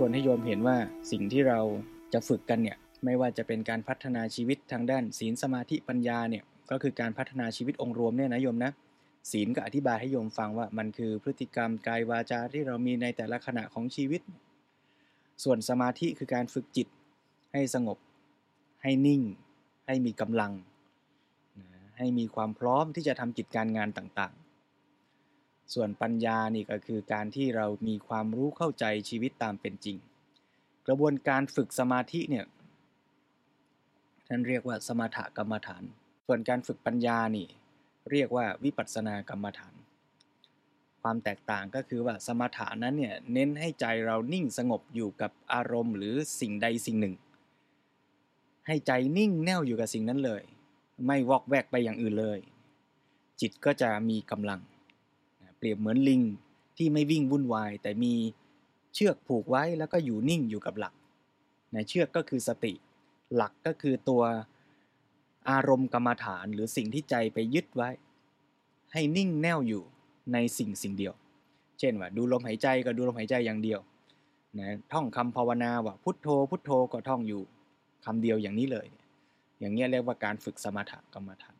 ชวนให้โยมเห็นว่าสิ่งที่เราจะฝึกกันเนี่ยไม่ว่าจะเป็นการพัฒนาชีวิตทางด้านศีลสมาธิปัญญาเนี่ยก็คือการพัฒนาชีวิตองค์รวมเนี่ยนะโยมนะศีลก็อธิบายให้โยมฟังว่ามันคือพฤติกรรมกายวาจาที่เรามีในแต่ละขณะของชีวิต ส่วนสมาธิคือการฝึกจิตให้สงบ ให้นิ่ง ให้มีกำลัง ให้มีความพร้อมที่จะทำกิจการงานต่าง ส่วนปัญญานี่ก็คือการที่เรามีความรู้เข้าใจชีวิตตามเป็นจริง กระบวนการฝึกสมาธิเนี่ยท่านเรียกว่าสมถกรรมฐาน ส่วนการฝึกปัญญานี่ เรียกว่าวิปัสสนากรรมฐาน ความแตกต่างก็คือว่าสมถานั้นเนี่ยเน้นให้ใจเรานิ่งสงบอยู่กับอารมณ์ หรือสิ่งใดสิ่งหนึ่ง ให้ใจนิ่งแน่วอยู่กับสิ่งนั้นเลย ไม่วอกแวกไปอย่างอื่นเลย จิตก็จะมีกำลัง เปรียบเหมือนลิงที่ไม่วิ่งวุ่นวาย แต่มีเชือกผูกไว้แล้วก็อยู่นิ่งอยู่กับหลักนเชือกก็คือสติ หลักก็คือตัวอารมณ์กรรมฐานหรือสิ่งที่ใจไปยึดไว้ ให้นิ่งแน่วอยู่ในสิ่งสิ่งเดียว เช่นว่าดูลมหายใจก็ดูลมหายใจอย่างเดียวนะท่องคำภาวนาว่าพุทโธ พุทโธก็ท่องอยู่คำเดียวอย่างนี้เลย อย่างนี้เรียกว่าการฝึกสมถกรรมฐาน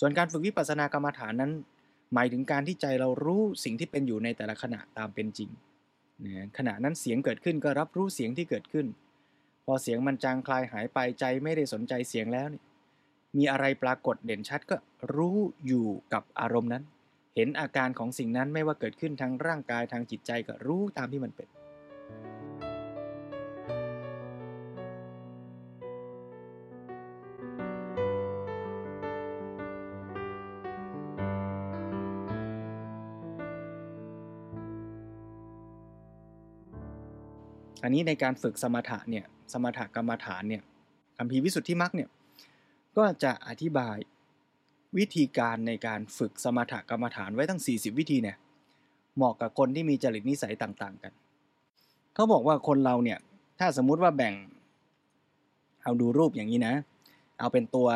ส่วนการฝึกวิปัสสนากรรมฐานนั้น หมายถึงการที่ใจเรารู้สิ่งที่เป็นอยู่ในแต่ละขณะตามเป็นจริงนะขณะนั้นเสียงเกิดขึ้นก็รับรู้เสียงที่เกิดขึ้น พอเสียงมันจางคลายหายไปใจไม่ได้สนใจเสียงแล้วนี่มีอะไรปรากฏเด่นชัดก็รู้อยู่กับอารมณ์นั้น เห็นอาการของสิ่งนั้นไม่ว่าเกิดขึ้นทางร่างกายทางจิตใจก็รู้ตามที่มันเป็น อันนี้ในการฝึกสมถะเนี่ยสมถกรรมฐานเนี่ยคำพีวิสุทธิมรรคเนี่ยก็จะอธิบายวิธีการในการฝึกสมถกรรมฐานไว้ทั้ง 40 วิธีเนี่ยเหมาะกับคนที่มีจริตนิสัยต่างๆกัน เขาบอกว่าคนเราเนี่ยถ้าสมมุติว่าแบ่งเอาดูรูปอย่างนี้นะ เอาเป็นตัว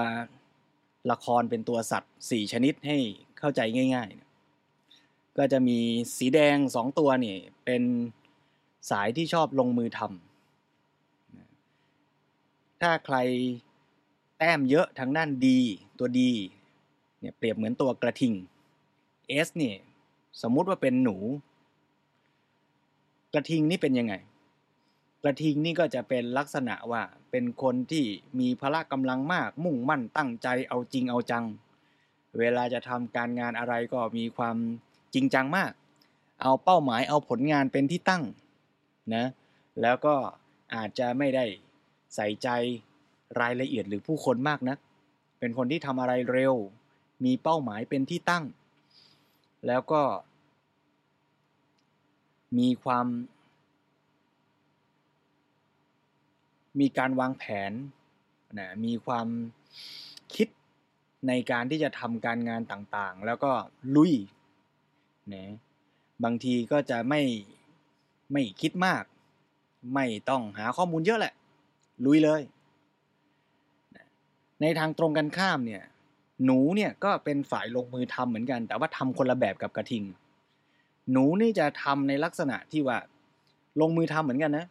ละครเป็นตัวสัตว์ 4 ชนิดให้เข้าใจง่าย ๆ ก็จะมีสีแดง 2 ตัวนี่เป็น สายที่ชอบลงมือทำถ้าใครแต้มเยอะทางด้านดีตัวดีเนี่ยเปรียบเหมือนตัวกระทิง S เนี่ยสมมุติว่าเป็นหนู กระทิงนี่เป็นยังไง กระทิงนี่ก็จะเป็นลักษณะว่าเป็นคนที่มีพละกำลังมาก มุ่งมั่นตั้งใจเอาจริงเอาจัง เวลาจะทำการงานอะไรก็มีความจริงจังมาก เอาเป้าหมายเอาผลงานเป็นที่ตั้ง นะแล้วก็อาจจะไม่ได้ใส่ใจรายละเอียดหรือผู้คนมากนะัก เป็นคนที่ทำอะไรเร็ว มีเป้าหมายเป็นที่ตั้ง แล้วก็ มีความ มีการวางแผนนะมีความคิดในการที่จะทำการงานต่างๆ แล้วก็ลุยนะบางทีก็จะไม่ ไม่คิดมาก ไม่ต้องหาข้อมูลเยอะแหละ ลุยเลย ในทางตรงกันข้ามเนี่ย หนูเนี่ยก็เป็นฝ่ายลงมือทำเหมือนกัน แต่ว่าทำคนละแบบกับกระทิง หนูนี่จะทำในลักษณะที่ว่า ลงมือทำเหมือนกันนะ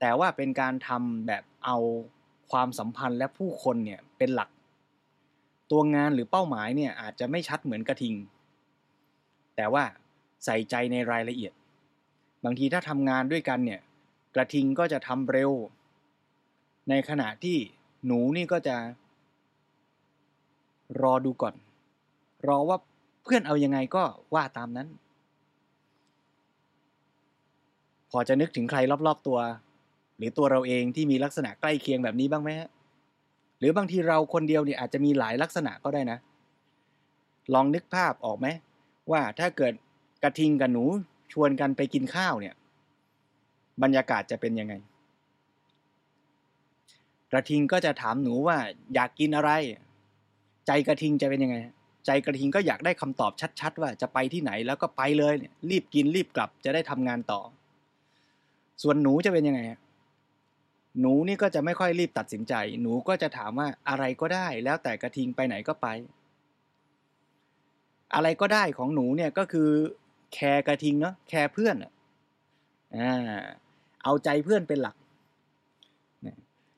แต่ว่าเป็นการทำแบบเอาความสัมพันธ์และผู้คนเนี่ยเป็นหลัก ตัวงานหรือเป้าหมายเนี่ยอาจจะไม่ชัดเหมือนกระทิง แต่ว่าใส่ใจในรายละเอียด บางทีถ้าทำงานด้วยกันเนี่ย กระทิงก็จะทำเร็ว ในขณะที่หนูนี่ก็จะ รอดูก่อน รอว่าเพื่อนเอายังไงก็ว่าตามนั้น พอจะนึกถึงใครรอบๆตัว หรือตัวเราเองที่มีลักษณะใกล้เคียงแบบนี้บ้างไหมฮะหรือบางทีเราคนเดียวเนี่ยอาจจะมีหลายลักษณะก็ได้นะ ลองนึกภาพออกไหมว่าถ้าเกิดกระทิงกับหนู ชวนกันไปกินข้าวเนี่ย บรรยากาศจะเป็นยังไง กระทิงก็จะถามหนูว่า อยากกินอะไร ใจกระทิงจะเป็นยังไง ใจกระทิงก็อยากได้คำตอบชัด ๆ ว่าจะไปที่ไหนแล้วก็ไปเลยเนี่ย รีบกินรีบกลับจะได้ทำงานต่อ ส่วนหนูจะเป็นยังไงหนูนี่ก็จะไม่ค่อยรีบตัดสินใจ หนูก็จะถามว่าอะไรก็ได้ แล้วแต่กระทิงไปไหนก็ไป อะไรก็ได้ของหนูเนี่ยก็คือ แคร์กระทิงเนาะแคร์เพื่อนอ่าเอาใจเพื่อนเป็นหลัก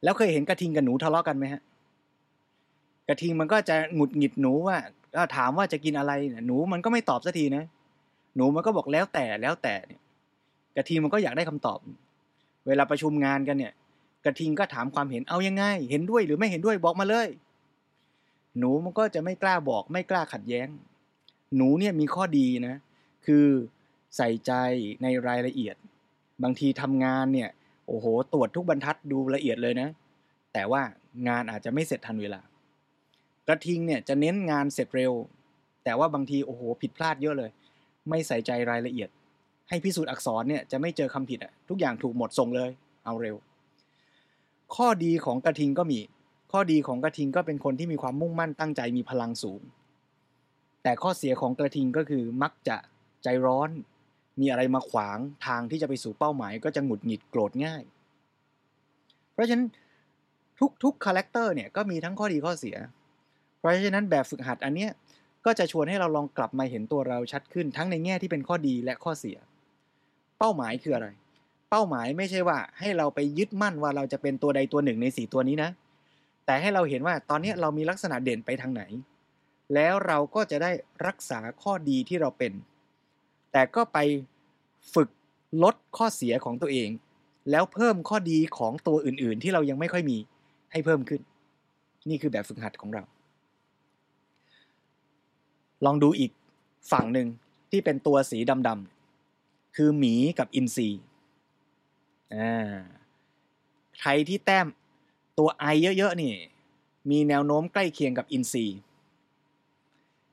แล้วเคยเห็นกระทิงกับหนูทะเลาะกันไหมฮะ กระทิงมันก็จะหงุดหงิดหนูว่าถามว่าจะกินอะไรหนูมันก็ไม่ตอบสักทีนะ หนูมันก็บอกแล้วแต่แล้วแต่เนี่ย กระทิงมันก็อยากได้คำตอบ เวลาประชุมงานกันเนี่ย กระทิงก็ถามความเห็นเอายังไง เห็นด้วยหรือไม่เห็นด้วยบอกมาเลย หนูมันก็จะไม่กล้าบอก ไม่กล้าขัดแย้ง หนูเนี่ยมีข้อดีนะ คือใส่ใจในรายละเอียด บางทีทำงานเนี่ยโอ้โห ตรวจทุกบรรทัดดูละเอียดเลยนะ แต่ว่างานอาจจะไม่เสร็จทันเวลา กระทิงเนี่ยจะเน้นงานเสร็จเร็ว แต่ว่าบางทีโอ้โหผิดพลาดเยอะเลย ไม่ใส่ใจรายละเอียด ให้พิสูจน์อักษรเนี่ยจะไม่เจอคำผิดอะทุกอย่างถูกหมดส่งเลย เอาเร็ว ข้อดีของกระทิงก็มี ข้อดีของกระทิงก็เป็นคนที่มีความมุ่งมั่นตั้งใจมีพลังสูง แต่ข้อเสียของกระทิงก็คือมักจะ ใจร้อน มีอะไรมาขวางทางที่จะไปสู่เป้าหมาย ก็จะหงุดหงิดโกรธง่าย เพราะฉะนั้นทุกๆคาแรคเตอร์เนี่ยก็มีทั้งข้อดีข้อเสีย เพราะฉะนั้นแบบฝึกหัดอันเนี้ยก็จะชวนให้เราลองกลับมาเห็นตัวเราชัดขึ้นทั้งในแง่ที่เป็นข้อดีและข้อเสีย เป้าหมายคืออะไร เป้าหมายไม่ใช่ว่าให้เราไปยึดมั่นว่าเราจะเป็นตัวใดตัวหนึ่งในสี่ตัวนี้นะ แต่ให้เราเห็นว่าตอนนี้เรามีลักษณะเด่นไปทางไหน แล้วเราก็จะได้รักษาข้อดีที่เราเป็น แต่ก็ไปฝึกลดข้อเสียของตัวเอง แล้วเพิ่มข้อดีของตัวอื่น ๆ ที่เรายังไม่ค่อยมีให้เพิ่มขึ้น นี่คือแบบฝึกหัดของเรา ลองดูอีกฝั่งหนึ่งที่เป็นตัวสีดำๆคือหมีกับอินทรีอ่าใครที่แต้มตัวไอเยอะ ๆ นี่ มีแนวโน้มใกล้เคียงกับอินทรี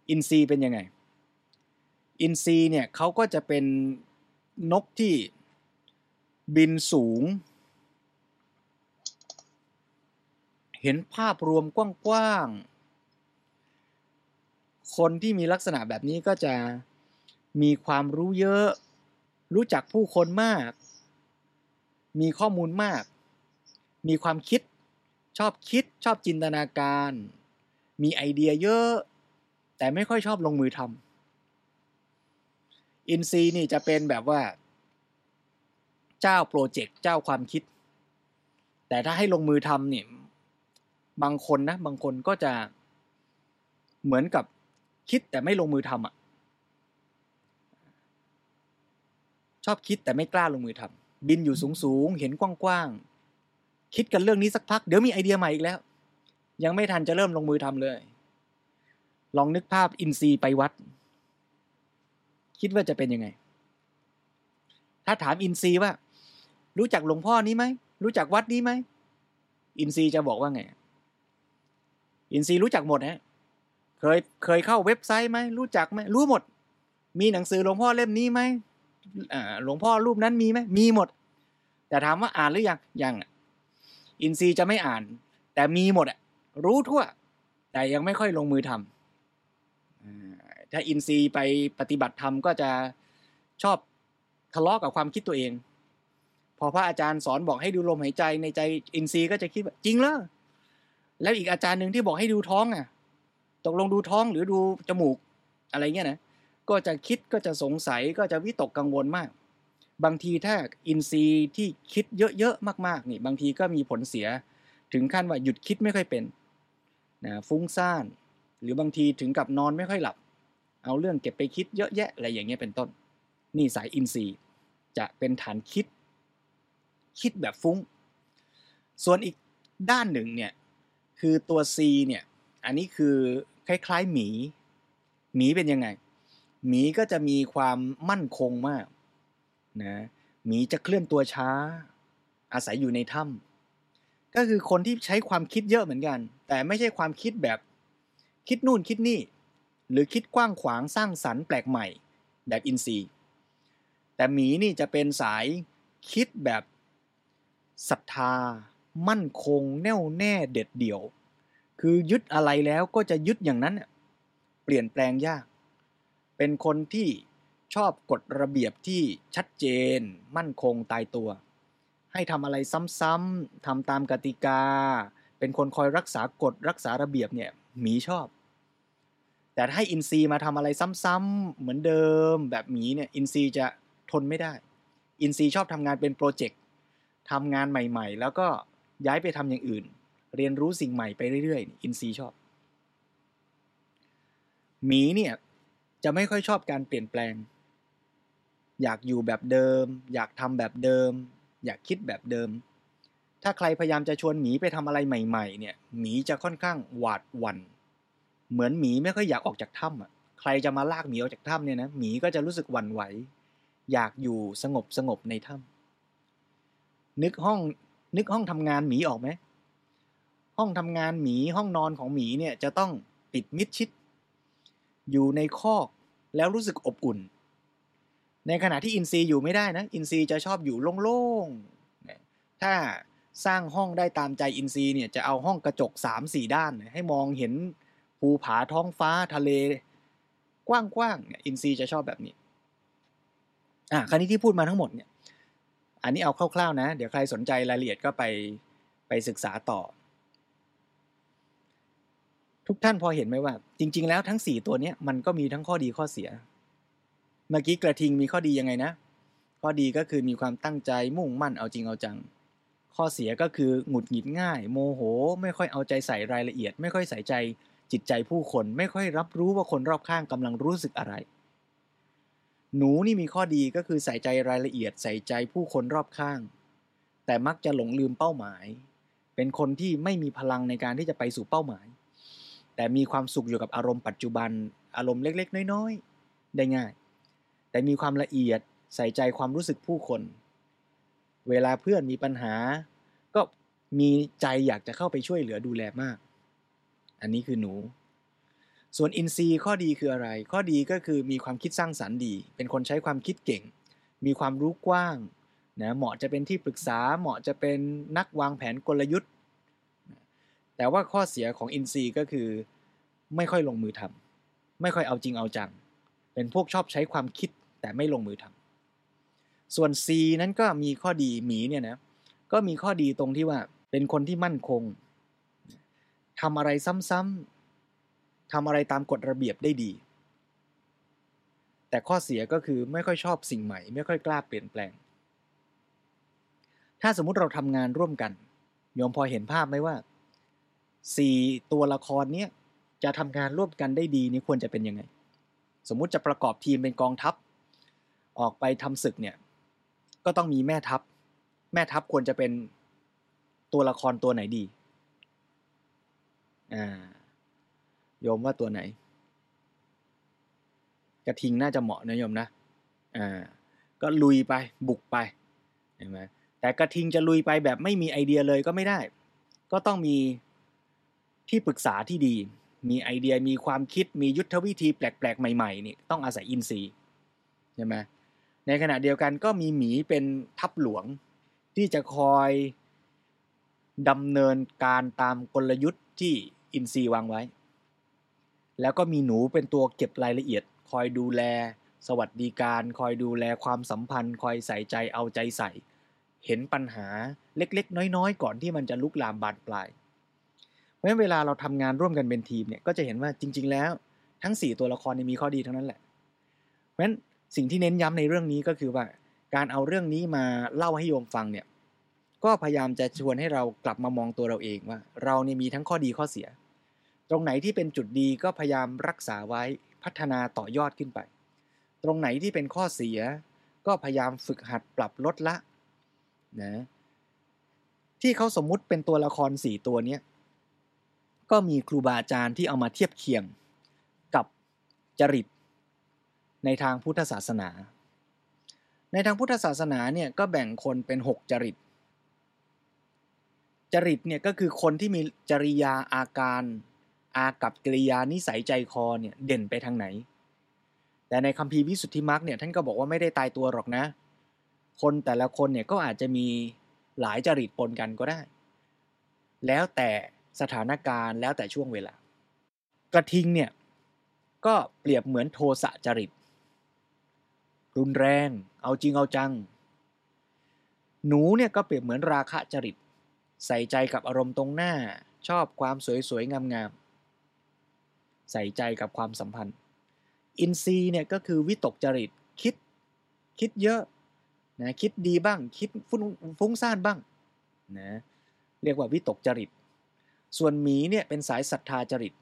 อินทรีเป็นยังไง อินซีเนี่ยเขาก็จะเป็นนกที่บินสูง เห็นภาพรวมกว้างๆ คนที่มีลักษณะแบบนี้ก็จะมีความรู้เยอะ รู้จักผู้คนมาก มีข้อมูลมาก มีความคิด ชอบคิด ชอบจินตนาการ มีไอเดียเยอะ แต่ไม่ค่อยชอบลงมือทำ อินทรีนี่จะเป็นแบบว่า เจ้าโปรเจกต์เจ้าความคิด แต่ถ้าให้ลงมือทำเนี่ยบางคนนะ บางคนก็จะเหมือนกับคิดแต่ไม่ลงมือทำอะ ชอบคิดแต่ไม่กล้าลงมือทำบินอยู่สูงสูงเห็นกว้างๆคิดกันเรื่องนี้สักพัก เดี๋ยวมีไอเดียใหม่อีกแล้ว ยังไม่ทันจะเริ่มลงมือทำเลย ลองนึกภาพอินทรีไปวัด คิดว่าจะเป็นยังไง ถ้าถามอินทรีว่า รู้จักหลวงพ่อนี้ไหม รู้จักวัดนี้ไหม อินทรีจะบอกว่าไง อินทรีรู้จักหมดฮะเคยเคยเข้าเว็บไซต์ไหม รู้จักไหมรู้หมด มีหนังสือหลวงพ่อเล่มนี้ไหมหลวงพ่อรูปนั้นมีไหมมีหมด แต่ถามว่าอ่านหรือยังยังอินซีจะไม่อ่าน แต่มีหมดอะรู้ทั่ว แต่ยังไม่ค่อยลงมือทำ ถ้าอินทรีย์ไปปฏิบัติธรรมก็จะชอบทะเลาะกับความคิดตัวเอง พอพระอาจารย์สอนบอกให้ดูลมหายใจในใจอินทรีย์ก็จะคิดว่าจริงเหรอแล้วอีกอาจารย์หนึ่งที่บอกให้ดูท้องอะตกลงดูท้องหรือดูจมูกอะไรเงี้ยนะก็จะคิดก็จะสงสัยก็จะวิตกกังวลมาก บางทีถ้าอินทรีย์ที่คิดเยอะๆมากๆนี่ บางทีก็มีผลเสีย ถึงขั้นว่าหยุดคิดไม่ค่อยเป็นนะฟุ้งซ่าน หรือบางทีถึงกับนอนไม่ค่อยหลับ เอาเรื่องเก็บไปคิดเยอะแยะอะไรอย่างเงี้ยเป็นต้น นี่สายอินทรีย์จะเป็นฐานคิด คิดแบบฟุ้ง ส่วนอีกด้านหนึ่งเนี่ยคือตัว C เนี่ยอันนี้คือคล้ายๆหมี หมีเป็นยังไง หมีก็จะมีความมั่นคงมากนะหมีจะเคลื่อนตัวช้า อาศัยอยู่ในถ้ำก็คือคนที่ใช้ความคิดเยอะเหมือนกัน แต่ไม่ใช่ความคิดแบบคิดนู่นคิดนี่ หรือคิดกว้างขวางสร้างสรรค์แปลกใหม่แบบอินทรีย์แต่หมีนี่จะเป็นสายคิดแบบศรัทธา มั่นคง แน่วแน่เด็ดเดี่ยว คือยึดอะไรแล้วก็จะยึดอย่างนั้น เปลี่ยนแปลงยาก เป็นคนที่ชอบกฎระเบียบที่ชัดเจน มั่นคงตายตัว ให้ทำอะไรซ้ำๆทำตามกติกา เป็นคนคอยรักษากฎรักษาระเบียบเนี่ยหมีชอบ แต่ถ้าอินซีมาทำอะไรซ้ำๆเหมือนเดิมแบบหมีเนี่ยอินซีจะทนไม่ได้ อินซีชอบทำงานเป็นโปรเจกต์ทำงานใหม่ ๆ แล้วก็ย้ายไปทำอย่างอื่น เรียนรู้สิ่งใหม่ไปเรื่อยๆ อินทรีชอบหมีเนี่ยจะไม่ค่อยชอบการเปลี่ยนแปลง อยากอยู่แบบเดิม อยากทำแบบเดิม อยากคิดแบบเดิม ถ้าใครพยายามจะชวนหมีไปทำอะไรใหม่ ๆ เนี่ยหมีจะค่อนข้างหวาดหวัน่น เหมือนหมีไม่ค่อยอยากออกจากถ้ำอะใครจะมาลากหมีออกจากถ้ำเนี่ยนะหมีก็จะรู้สึกหวั่นไหว อยากอยู่สงบสงบในถ้ำนึกห้องนึกห้องทำงานหมีออกไหมห้องทำงานหมีห้องนอนของหมีเนี่ยจะต้องปิดมิดชิด อยู่ในคอกแล้วรู้สึกอบอุ่น ในขณะที่อินซีอยู่ไม่ได้นะอินซีจะชอบอยู่โล่งๆถ้าสร้างห้องได้ตามใจอินซีเนี่ยจะเอาห้องกระจกสามสี่ด้าน ให้มองเห็น ภูผาท้องฟ้าทะเล กว้างๆเนี่ยอินซีจะชอบแบบนี้ อะคราวนี้ที่พูดมาทั้งหมดเนี่ย อันนี้เอาคร่าวๆนะ เดี๋ยวใครสนใจรายละเอียดก็ไปไปศึกษาต่อ ทุกท่านพอเห็นไหมว่า จริง ๆ แล้วทั้ง 4 ตัวนี้มันก็มีทั้งข้อดีข้อเสีย เมื่อกี้กระทิงมีข้อดียังไงนะ ข้อดีก็คือมีความตั้งใจมุ่งมั่นเอาจริงเอาจังข้อเสียก็คือหงุดหงิดง่าย โมโห ไม่ค่อยเอาใจใส่รายละเอียด ไม่ค่อยใส่ใจ จิตใจผู้คนไม่ค่อยรับรู้ว่าคนรอบข้างกำลังรู้สึกอะไร หนูนี่มีข้อดีก็คือใส่ใจรายละเอียดใส่ใจผู้คนรอบข้าง แต่มักจะหลงลืมเป้าหมาย เป็นคนที่ไม่มีพลังในการที่จะไปสู่เป้าหมาย แต่มีความสุขอยู่กับอารมณ์ปัจจุบัน อารมณ์เล็กๆ น้อยๆ ได้ง่าย แต่มีความละเอียดใส่ใจความรู้สึกผู้คน เวลาเพื่อนมีปัญหา ก็มีใจอยากจะเข้าไปช่วยเหลือดูแลมาก อันนี้คือหนู ส่วนอินทรีย์ข้อดีคืออะไร ข้อดีก็คือมีความคิดสร้างสารรค์ดี เป็นคนใช้ความคิดเก่ง มีความรู้กว้างนะเหมาะจะเป็นที่ปรึกษาเหมาะจะเป็นนักวางแผนกลยุทธ์ แต่ว่าข้อเสียของอินทรีย์ก็คือไม่ค่อยลงมือทำไม่ค่อยเอาจริงเอาจัง เป็นพวกชอบใช้ความคิดแต่ไม่ลงมือทำส่วน C นั้นก็มีข้อดีหมีเนี่ยนะก็มีข้อดีตรงที่ว่าเป็นคนที่มั่นคง ทำอะไรซ้ำๆทำอะไรตามกฎระเบียบได้ดี แต่ข้อเสียก็คือไม่ค่อยชอบสิ่งใหม่ ไม่ค่อยกล้าเปลี่ยนแปลง ถ้าสมมุติเราทำงานร่วมกันโยมพอเห็นภาพไหมว่าสี่ตัวละครเนี้ยจะทำงานร่วมกันได้ดีนี่ควรจะเป็นยังไง สมมุติจะประกอบทีมเป็นกองทัพ ออกไปทำศึกเนี่ยก็ต้องมีแม่ทัพ แม่ทัพควรจะเป็นตัวละครตัวไหนดี อ่าโยมว่าตัวไหน กระทิงน่าจะเหมาะนะโยมนะอ่าก็ลุยไปบุกไปเห็นไหมแต่กระทิงจะลุยไปแบบไม่มีไอเดียเลยก็ไม่ได้ ก็ต้องมีที่ปรึกษาที่ดี มีไอเดียมีความคิดมียุทธวิธีแปลกๆ ใหม่ๆนี่ต้องอาศัยอินทรีย์ใช่ไหมในขณะเดียวกันก็มีหมีเป็นทัพหลวงที่จะคอยดำเนินการตามกลยุทธ์ที่ อินทรีย์วางไว้ แล้วก็มีหนูเป็นตัวเก็บรายละเอียด คอยดูแล สวัสดิการ คอยดูแลความสัมพันธ์ คอยใส่ใจเอาใจใส่ เห็นปัญหาเล็กๆ น้อยๆ ก่อนที่มันจะลุกลามบานปลาย เพราะฉะนั้นเวลาเราทำงานร่วมกันเป็นทีมเนี่ยก็จะเห็นว่าจริง ๆ แล้ว ทั้ง 4 ตัวละครมีข้อดีทั้งนั้นแหละ เพราะฉะนั้นสิ่งที่เน้นย้ำในเรื่องนี้ก็คือว่าการเอาเรื่องนี้มาเล่าให้โยมฟังเนี่ยก็พยายามจะชวนให้เรากลับมามองตัวเราเองว่า เราเนี่ยมีทั้งข้อดีข้อเสีย ตรงไหนที่เป็นจุดดีก็พยายามรักษาไว้พัฒนาต่อยอดขึ้นไป ตรงไหนที่เป็นข้อเสีย ก็พยายามฝึกหัดปรับลดละนะที่เขาสมมุติเป็นตัวละครสี่ตัวเนี้ก็มีครูบาอาจารย์ที่เอามาเทียบเคียงกับจริตในทางพุทธศาสนา ในทางพุทธศาสนาเนี่ยก็แบ่งคนเป็น 6 จริต จริตเนี่ยก็คือคนที่มีจริยาอาการ อากับกิริยานิสัยใจคอเนี่ยเด่นไปทางไหน แต่ในคัมภีร์วิสุทธิมรรคเนี่ยท่านก็บอกว่าไม่ได้ตายตัวหรอกนะ คนแต่ละคนเนี่ยก็อาจจะมีหลายจริตปนกันก็ได้ แล้วแต่สถานการณ์แล้วแต่ช่วงเวลา กระทิงเนี่ยก็เปรียบเหมือนโทสะจริต รุนแรง เอาจริงเอาจัง หนูเนี่ยก็เปรียบเหมือนราคะจริต ใส่ใจกับอารมณ์ตรงหน้าชอบความสวยๆงามๆ ใส่ใจกับความสัมพันธ์ อินทรีย์เนี่ยก็คือวิตกจริตคิดคิดเยอะนะคิดดีบ้าง คิดฟุ้งซ่านบ้างนะเรียกว่าวิตกจริต ส่วนหมีเนี่ยเป็นสายศรัทธาจริต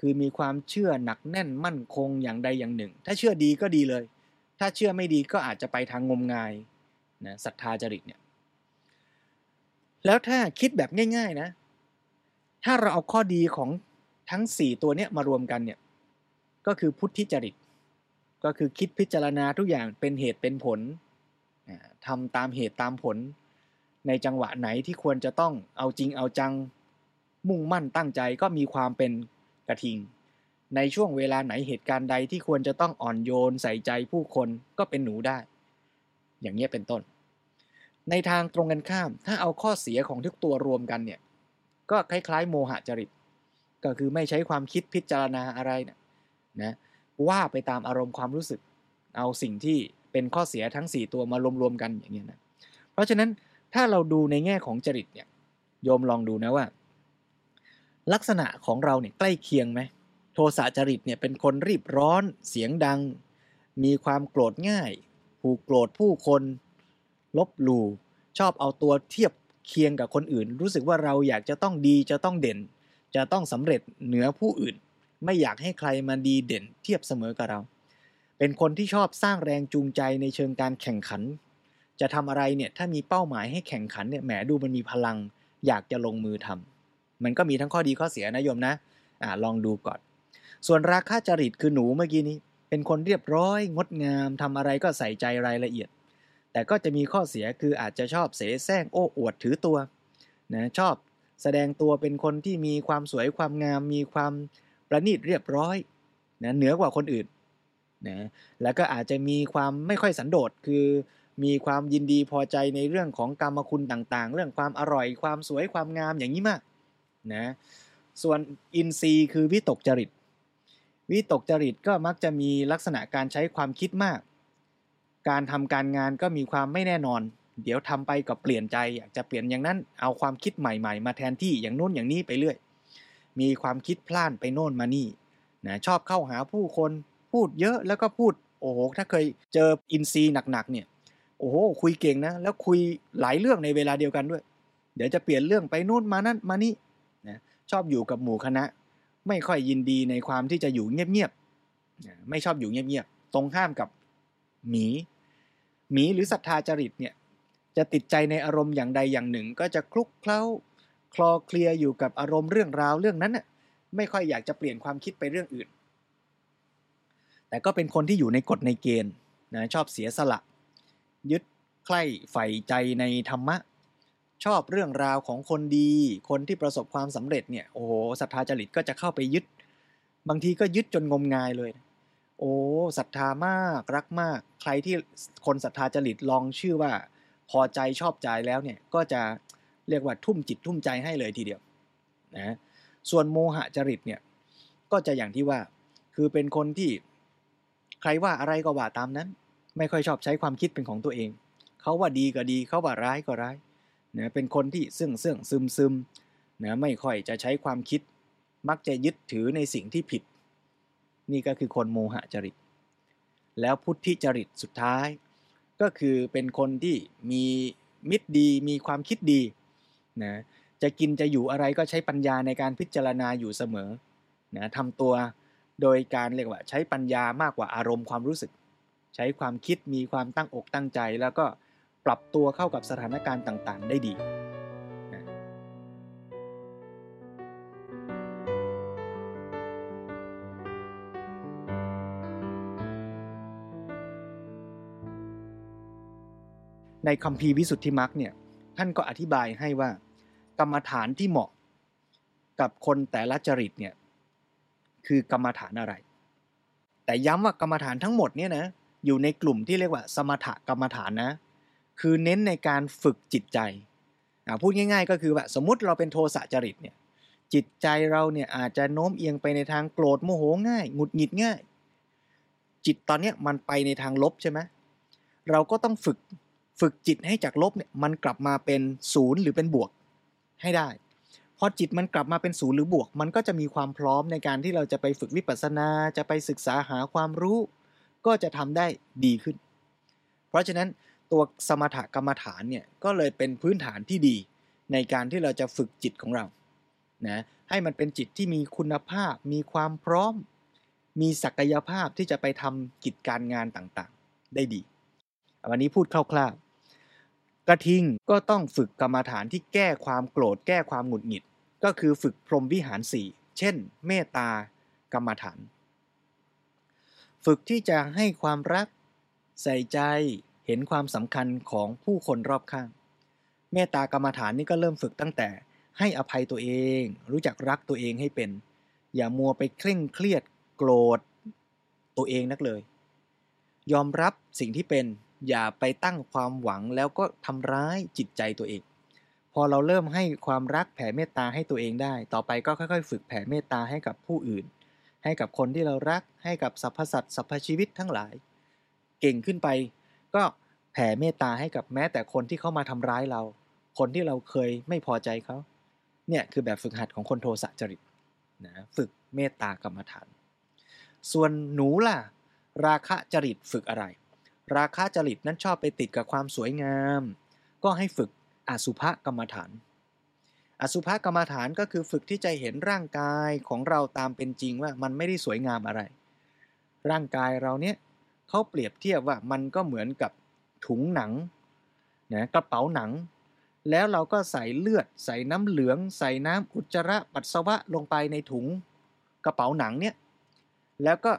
คือมีความเชื่อหนักแน่นมั่นคงอย่างใดอย่างหนึ่ง ถ้าเชื่อดีก็ดีเลย ถ้าเชื่อไม่ดีก็อาจจะไปทางงมงายนะศรัทธาจริตเนี่ยแล้วถ้าคิดแบบง่าย ๆนะ ถ้าเราเอาข้อดีของ ทั้ง 4 ตัวเนี้ยมารวมกันเนี่ยก็คือพุทธิจริต ก็คือคิดพิจารณาทุกอย่างเป็นเหตุเป็นผลทำตามเหตุตามผล ในจังหวะไหนที่ควรจะต้องเอาจริงเอาจังมุ่งมั่นตั้งใจก็มีความเป็นกระทิง ในช่วงเวลาไหนเหตุการณ์ใดที่ควรจะต้องอ่อนโยนใส่ใจผู้คนก็เป็นหนูได้ อย่างนี้เป็นต้น ในทางตรงกันข้าม ถ้าเอาข้อเสียของทุกตัวรวมกันเนี่ยก็คล้ายๆ โมหะจริต ก็คือไม่ใช้ความคิดพิจารณาอะไรนะนะว่าไปตามอารมณ์ความรู้สึก เอาสิ่งที่เป็นข้อเสียทั้ง 4 ตัวมารวมๆกันอย่างนี้นะเพราะฉะนั้นถ้าเราดูในแง่ของจริตเนี่ยโยมลองดูนะว่า ลักษณะของเราเนี่ยใกล้เคียงไหมโทสะจริตเนี่ยเป็นคนรีบร้อนเสียงดัง มีความโกรธง่ายผูกโกรธผู้คน ลบหลู่ชอบเอาตัวเทียบเคียงกับคนอื่น รู้สึกว่าเราอยากจะต้องดีจะต้องเด่น จะต้องสำเร็จเหนือผู้อื่น ไม่อยากให้ใครมาดีเด่นเทียบเสมอกับเรา เป็นคนที่ชอบสร้างแรงจูงใจในเชิงการแข่งขัน จะทำอะไรเนี่ยถ้ามีเป้าหมายให้แข่งขันเนี่ยแหมดูมันมีพลัง อยากจะลงมือทำมันก็มีทั้งข้อดีข้อเสียนะโยมนะอ่าลองดูก่อน ส่วนราคาจริตคือหนูเมื่อกี้นี้ เป็นคนเรียบร้อย งดงามทำอะไรก็ใส่ใจรายละเอียด แต่ก็จะมีข้อเสียคืออาจจะชอบเสแสร้งโอ้อวดถือตัวนะชอบ แสดงตัวเป็นคนที่มีความสวยความงาม มีความประณีตเรียบร้อยนะเหนือกว่าคนอื่นนะแล้วก็อาจจะมีความไม่ค่อยสันโดษคือมีความยินดีพอใจในเรื่องของกรรมคุณต่างๆ เรื่องความอร่อยความสวยความงามอย่างนี้มากนะส่วนอินทรีย์คือวิตกจริต วิตกจริตก็มักจะมีลักษณะการใช้ความคิดมาก การทำการงานก็มีความไม่แน่นอน เดี๋ยวทำไปก็เปลี่ยนใจอยากจะเปลี่ยนอย่างนั้นเอาความคิดใหม่ๆ มาแทนที่อย่างโน้นอย่างนี้ไปเรื่อย มีความคิดพล่านไปโน่นมานี่นะชอบเข้าหาผู้คนพูดเยอะแล้วก็พูดโอ้โหถ้าเคยเจออินซีหนักๆเนี่ยโอ้โหคุยเก่งนะ แล้วคุยหลายเรื่องในเวลาเดียวกันด้วย เดี๋ยวจะเปลี่ยนเรื่องไปโน่นมานั่นมานี่นะชอบอยู่กับหมู่คณะ ไม่ค่อยยินดีในความที่จะอยู่เงียบๆไม่ชอบอยู่เงียบๆตรงข้ามกับหมีหมีหรือศรัทธาจริตเนี่ย จะติดใจในอารมณ์อย่างใดอย่างหนึ่ง ก็จะคลุกเคล้าคลอเคลียอยู่กับอารมณ์เรื่องราวเรื่องนั้นน่ะไม่ค่อยอยากจะเปลี่ยนความคิดไปเรื่องอื่น แต่ก็เป็นคนที่อยู่ในกฎในเกณฑ์นะชอบเสียสละ ยึดใคร่ใฝ่ใจในธรรมะ ชอบเรื่องราวของคนดี คนที่ประสบความสำเร็จเนี่ยโอ้โหศรัทธาจริตก็จะเข้าไปยึด บางทีก็ยึดจนงมงายเลย โอ้ศรัทธามากรักมาก ใครที่คนศรัทธาจริตลองชื่อว่า พอใจชอบใจแล้วเนี่ยก็จะเรียกว่าทุ่มจิตทุ่มใจให้เลยทีเดียวนะส่วนโมหะจริตเนี่ยก็จะอย่างที่ว่าคือเป็นคนที่ใครว่าอะไรก็ว่าตามนั้น ไม่ค่อยชอบใช้ความคิดเป็นของตัวเอง เขาว่าดีก็ดีเขาว่าร้ายก็ร้ายนะเป็นคนที่ซึ่งซึ่งซึมซึมนะไม่ค่อยจะใช้ความคิด มักจะยึดถือในสิ่งที่ผิด นี่ก็คือคนโมหะจริต แล้วพุทธิจริตสุดท้าย ก็คือเป็นคนที่มีมิตรดีมีความคิดดีนะจะกินจะอยู่อะไรก็ใช้ปัญญาในการพิจารณาอยู่เสมอนะทำตัวโดยการเรียกว่าใช้ปัญญามากกว่าอารมณ์ความรู้สึก ใช้ความคิดมีความตั้งอกตั้งใจ แล้วก็ปรับตัวเข้ากับสถานการณ์ต่างๆ ได้ดี ในคำพีวิสุทธิมรรคเนี่ยท่านก็อธิบายให้ว่ากรรมฐานที่เหมาะกับคนแต่ละจริตเนี่ยคือกรรมฐานอะไร แต่ย้ำว่ากรรมฐานทั้งหมดเนี่ยนะอยู่ในกลุ่มที่เรียกว่า สมถกรรมฐานนะคือเน้นในการฝึกจิตใจพูดง่าย ๆ ก็คือว่าสมมติเราเป็นโทสะจริตเนี่ยจิตใจเราเนี่ยอาจจะโน้มเอียงไปในทางโกรธโมโหง่ายหงุดหงิดง่าย จิตตอนนี้มันไปในทางลบใช่ไหมเราก็ต้องฝึก ฝึกจิตให้จากลบเนี่ยมันกลับมาเป็นศูนย์หรือเป็นบวกให้ได้ พอจิตมันกลับมาเป็นศูนย์หรือบวก มันก็จะมีความพร้อมในการที่เราจะไปฝึกวิปัสสนาจะไปศึกษาหาความรู้ ก็จะทำได้ดีขึ้น เพราะฉะนั้นตัวสมถกรรมฐานเนี่ยก็เลยเป็นพื้นฐานที่ดีในการที่เราจะฝึกจิตของเรานะให้มันเป็นจิตที่มีคุณภาพ มีความพร้อม มีศักยภาพที่จะไปทำกิจการงานต่างๆ ได้ดี วันนี้พูดคร่าวๆ กระทิงก็ต้องฝึกกรรมฐานที่แก้ความโกรธแก้ความหงุดหงิด ก็คือฝึกพรหมวิหารสี่เช่น เมตตากรรมฐาน ฝึกที่จะให้ความรักใส่ใจเห็นความสำคัญของผู้คนรอบข้าง เมตตากรรมฐานนี่ก็เริ่มฝึกตั้งแต่ให้อภัยตัวเอง รู้จักรักตัวเองให้เป็น อย่ามัวไปเคร่งเครียดโกรธตัวเองนักเลย ยอมรับสิ่งที่เป็น อย่าไปตั้งความหวังแล้วก็ทำร้ายจิตใจตัวเอง พอเราเริ่มให้ความรักแผ่เมตตาให้ตัวเองได้ ต่อไปก็ค่อยๆ ฝึกแผ่เมตตาให้กับผู้อื่น ให้กับคนที่เรารักให้กับสรรพสัตว์สรรพชีวิตทั้งหลาย เก่งขึ้นไป ก็แผ่เมตตาให้กับแม้แต่คนที่เขามาทำร้ายเรา คนที่เราเคยไม่พอใจเขาเนี่ยคือแบบฝึกหัดของคนโทสะจริตนะฝึกเมตตากรรมฐาน ส่วนหนูล่ะ ราคะจริตฝึกอะไร ราคะจริตนั้นชอบไปติดกับความสวยงาม ก็ให้ฝึกอสุภกรรมฐาน อสุภกรรมฐานก็คือฝึกที่จะเห็นร่างกายของเราตามเป็นจริงว่ามันไม่ได้สวยงามอะไร ร่างกายเราเนี่ยเขาเปรียบเทียบว่ามันก็เหมือนกับถุงหนังนะกระเป๋าหนัง แล้วเราก็ใส่เลือด ใส่น้ำเหลือง ใส่น้ำอุจจาระปัสสาวะลงไปในถุง กระเป๋าหนังเนี่ยแล้วก็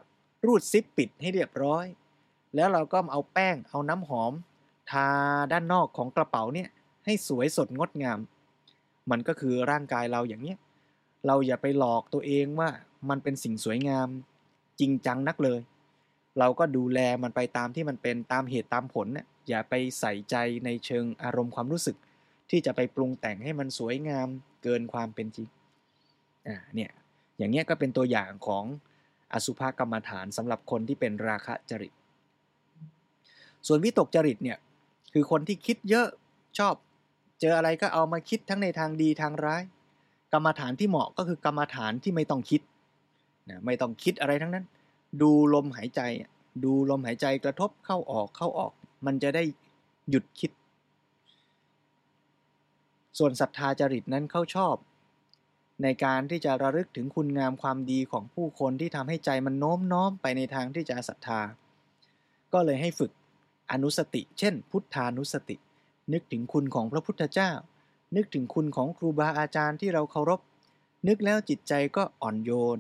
รูดซิปปิดให้เรียบร้อย แล้วเราก็เอาแป้งเอาน้ำหอม ทาด้านนอกของกระเป๋าเนี่ยให้สวยสดงดงาม มันก็คือร่างกายเราอย่างเนี้ยเราอย่าไปหลอกตัวเองว่ามันเป็นสิ่งสวยงาม จริงจังนักเลย เราก็ดูแลมันไปตามที่มันเป็นตามเหตุตามผลเนี่ยอย่าไปใส่ใจในเชิงอารมณ์ความรู้สึก ที่จะไปปรุงแต่งให้มันสวยงามเกินความเป็นจริงอ่าเนี่ยอย่างเงี้ยก็เป็นตัวอย่างของอสุภกรรมฐานสำหรับคนที่เป็นราคะจริต ส่วนวิตกจริตเนี่ยคือคนที่คิดเยอะชอบ เจออะไรก็เอามาคิดทั้งในทางดีทางร้าย กรรมฐานที่เหมาะก็คือกรรมฐานที่ไม่ต้องคิดนะไม่ต้องคิดอะไรทั้งนั้น ดูลมหายใจ ดูลมหายใจกระทบเข้าออกเข้าออก มันจะได้หยุดคิด ส่วนศรัทธาจริตนั้นเขาชอบ ในการที่จะระลึกถึงคุณงามความดีของผู้คนที่ทำให้ใจมันโน้มน้อมไปในทางที่จะศรัทธา ก็เลยให้ฝึก อนุสติ เช่น พุทธานุสติ นึกถึงคุณของพระพุทธเจ้า นึกถึงคุณของครูบาอาจารย์ที่เราเคารพ นึกแล้วจิตใจก็อ่อนโยน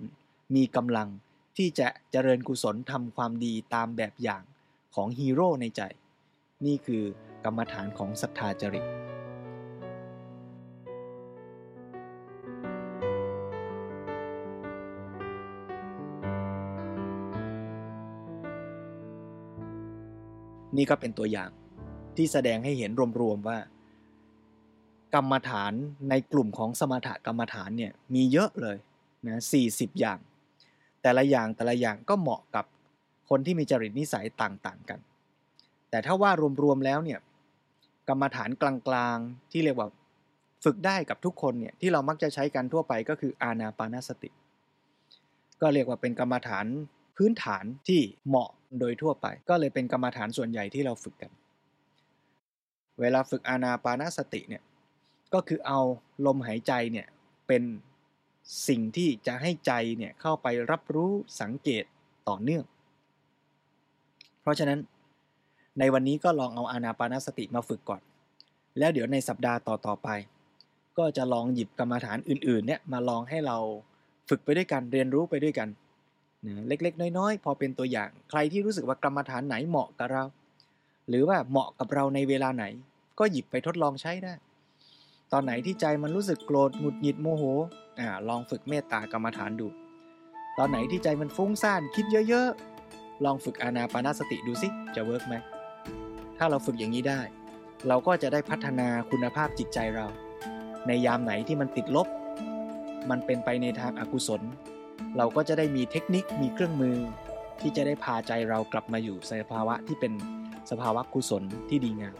มีกำลังที่จะเจริญกุศลทำความดีตามแบบอย่างของฮีโร่ในใจ นี่คือกรรมฐานของศรัทธาจริต นี่ก็เป็นตัวอย่างที่แสดงให้เห็นรวมๆว่า กรรมฐานในกลุ่มของสมถกรรมฐานเนี่ยมีเยอะเลยนะสี่สิบอย่าง แต่ละอย่างแต่ละอย่างก็เหมาะกับคนที่มีจริตนิสัยต่างๆกัน แต่ถ้าว่ารวมๆแล้วเนี่ยกรรมฐานกลางๆที่เรียกว่าฝึกได้กับทุกคนเนี่ยที่เรามักจะใช้กันทั่วไปก็คืออานาปานสติ ก็เรียกว่าเป็นกรรมฐาน พื้นฐานที่เหมาะโดยทั่วไป ก็เลยเป็นกรรมฐานส่วนใหญ่ที่เราฝึกกัน เวลาฝึกอานาปานสติเนี่ยก็คือเอาลมหายใจเนี่ยเป็นสิ่งที่จะให้ใจเนี่ยเข้าไปรับรู้สังเกตต่อเนื่อง เพราะฉะนั้นในวันนี้ก็ลองเอาอานาปานสติมาฝึกก่อน แล้วเดี๋ยวในสัปดาห์ต่อๆไป ก็จะลองหยิบกรรมฐานอื่นๆเนี่ยมาลองให้เราฝึกไปด้วยกันเรียนรู้ไปด้วยกัน นะเล็กๆ น้อยๆ พอเป็นตัวอย่าง ใครที่รู้สึกว่ากรรมฐานไหนเหมาะกับเรา หรือว่าเหมาะกับเราในเวลาไหน ก็หยิบไปทดลองใช้ได้ ตอนไหนที่ใจมันรู้สึกโกรธหงุดหงิดโมโหอ่าลองฝึกเมตตากรรมฐานดู ตอนไหนที่ใจมันฟุ้งซ่านคิดเยอะๆ ลองฝึกอานาปานาสติดูสิจะเวิร์กไหมถ้าเราฝึกอย่างนี้ได้ เราก็จะได้พัฒนาคุณภาพจิตใจเรา ในยามไหนที่มันติดลบ มันเป็นไปในทางอากุศล เราก็จะได้มีเทคนิคมีเครื่องมือ ที่จะได้พาใจเรากลับมาอยู่ในสภาวะที่เป็นสภาวะกุศลที่ดีงาม